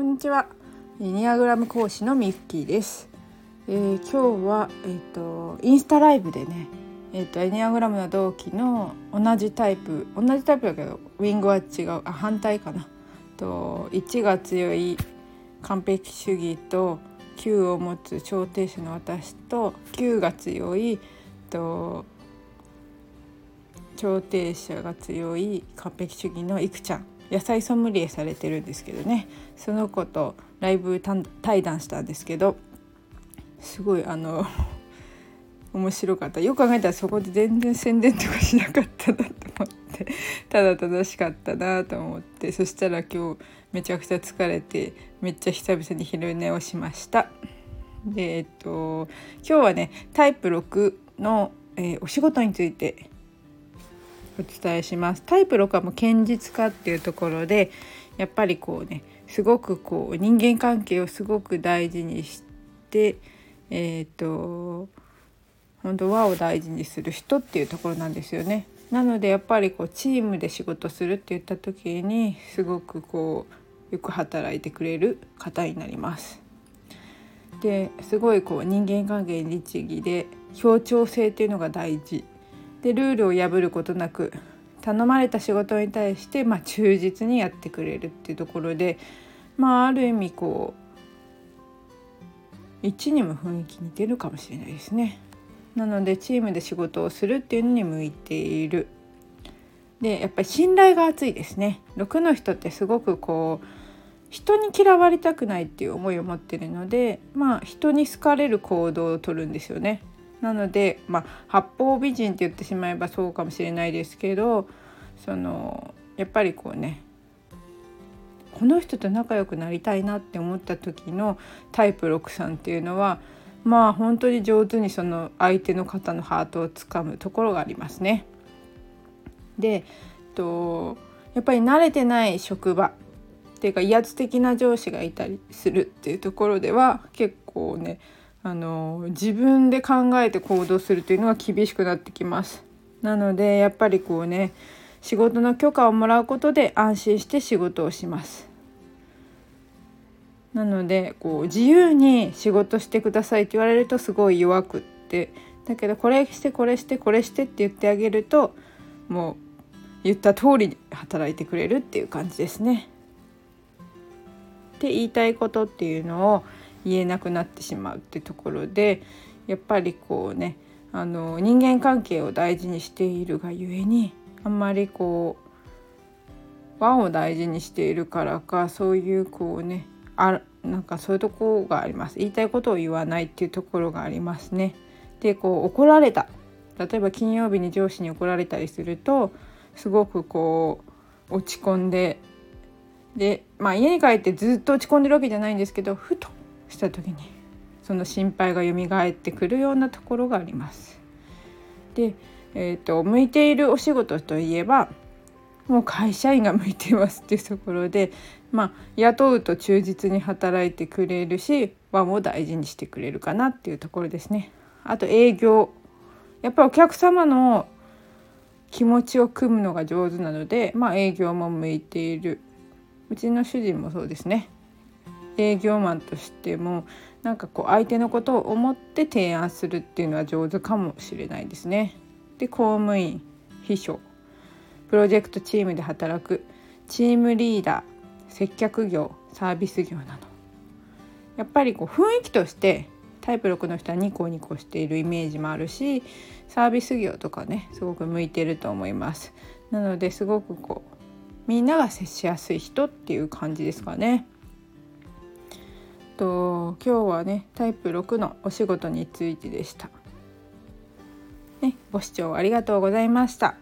こんにちは。エニアグラム講師のミッキーです、えー、今日はえっ、ー、とインスタライブでねえっ、ー、とエニアグラムの同期の同じタイプ同じタイプだけどウィングは違うあ反対かな。と1が強い完璧主義と9を持つ調停者の私と9が強いと調停者が強い完璧主義のいくちゃん。野菜ソムリエされてるんですけどね。その子とライブ対談したんですけどすごいあの 面白かった。よく考えたらそこで全然宣伝とかしなかったなと思って。ただ楽しかったなと思って。そしたら今日めちゃくちゃ疲れてめっちゃ久々に昼寝をしました。でえっと今日はねタイプ6の、えー、お仕事についてお伝えします。タイプ6はもう堅実化っていうところでやっぱりこうねすごくこう人間関係をすごく大事にしてえっ、ー、と本当和を大事にする人っていうところなんですよね。なのでやっぱりこうチームで仕事するって言った時にすごくこうよく働いてくれる方になります。ですごいこう人間関係に律儀で協調性っていうのが大事でルールを破ることなく頼まれた仕事に対して、まあ、忠実にやってくれるっていうところで、まあ、ある意味こう一にも雰囲気似てるかもしれないですね。なのでチームで仕事をするっていうのに向いている。でやっぱり信頼が厚いですね。6の人ってすごくこう人に嫌われたくないっていう思いを持ってるのでまあ人に好かれる行動をとるんですよね。なので、まあ、八方美人って言ってしまえばそうかもしれないですけどそのやっぱりこうねこの人と仲良くなりたいなって思った時のタイプ6さんっていうのはまあ本当に上手にその相手の方のハートをつかむところがありますね。でとやっぱり慣れてない職場っていうか威圧的な上司がいたりするっていうところでは結構ねあの自分で考えて行動するというのは厳しくなってきます。なのでやっぱりこうね仕事の許可をもらうことで安心して仕事をします。なのでこう自由に仕事してくださいって言われるとすごい弱くってだけどこれしてこれしてこれしてって言ってあげるともう言った通り働いてくれるっていう感じですね。で言いたいことっていうのを言えなくなってしまうってところでやっぱりこうねあの人間関係を大事にしているがゆえにあんまりこう和を大事にしているからかそういうこうねあなんかそういうとこがあります言いたいことを言わないっていうところがありますね。でこう怒られた例えば金曜日に上司に怒られたりするとすごくこう落ち込んででまあ家に帰ってずっと落ち込んでるわけじゃないんですけどふとした時にその心配が蘇ってくるようなところがあります。で、えーと、向いているお仕事といえばもう会社員が向いていますっていうところで、まあ、雇うと忠実に働いてくれるし和も大事にしてくれるかなっていうところですね。あと営業やっぱりお客様の気持ちを組むのが上手なので、まあ、営業も向いているうちの主人もそうですね営業マンとしてもなんかこう相手のことを思って提案するっていうのは上手かもしれないですね。で公務員秘書プロジェクトチームで働くチームリーダー接客業サービス業などやっぱりこう雰囲気としてタイプ6の人はニコニコしているイメージもあるしサービス業とかねすごく向いてると思います。なのですごくこうみんなが接しやすい人っていう感じですかね。と今日はねタイプ6のお仕事についてでした。ね、ご視聴ありがとうございました。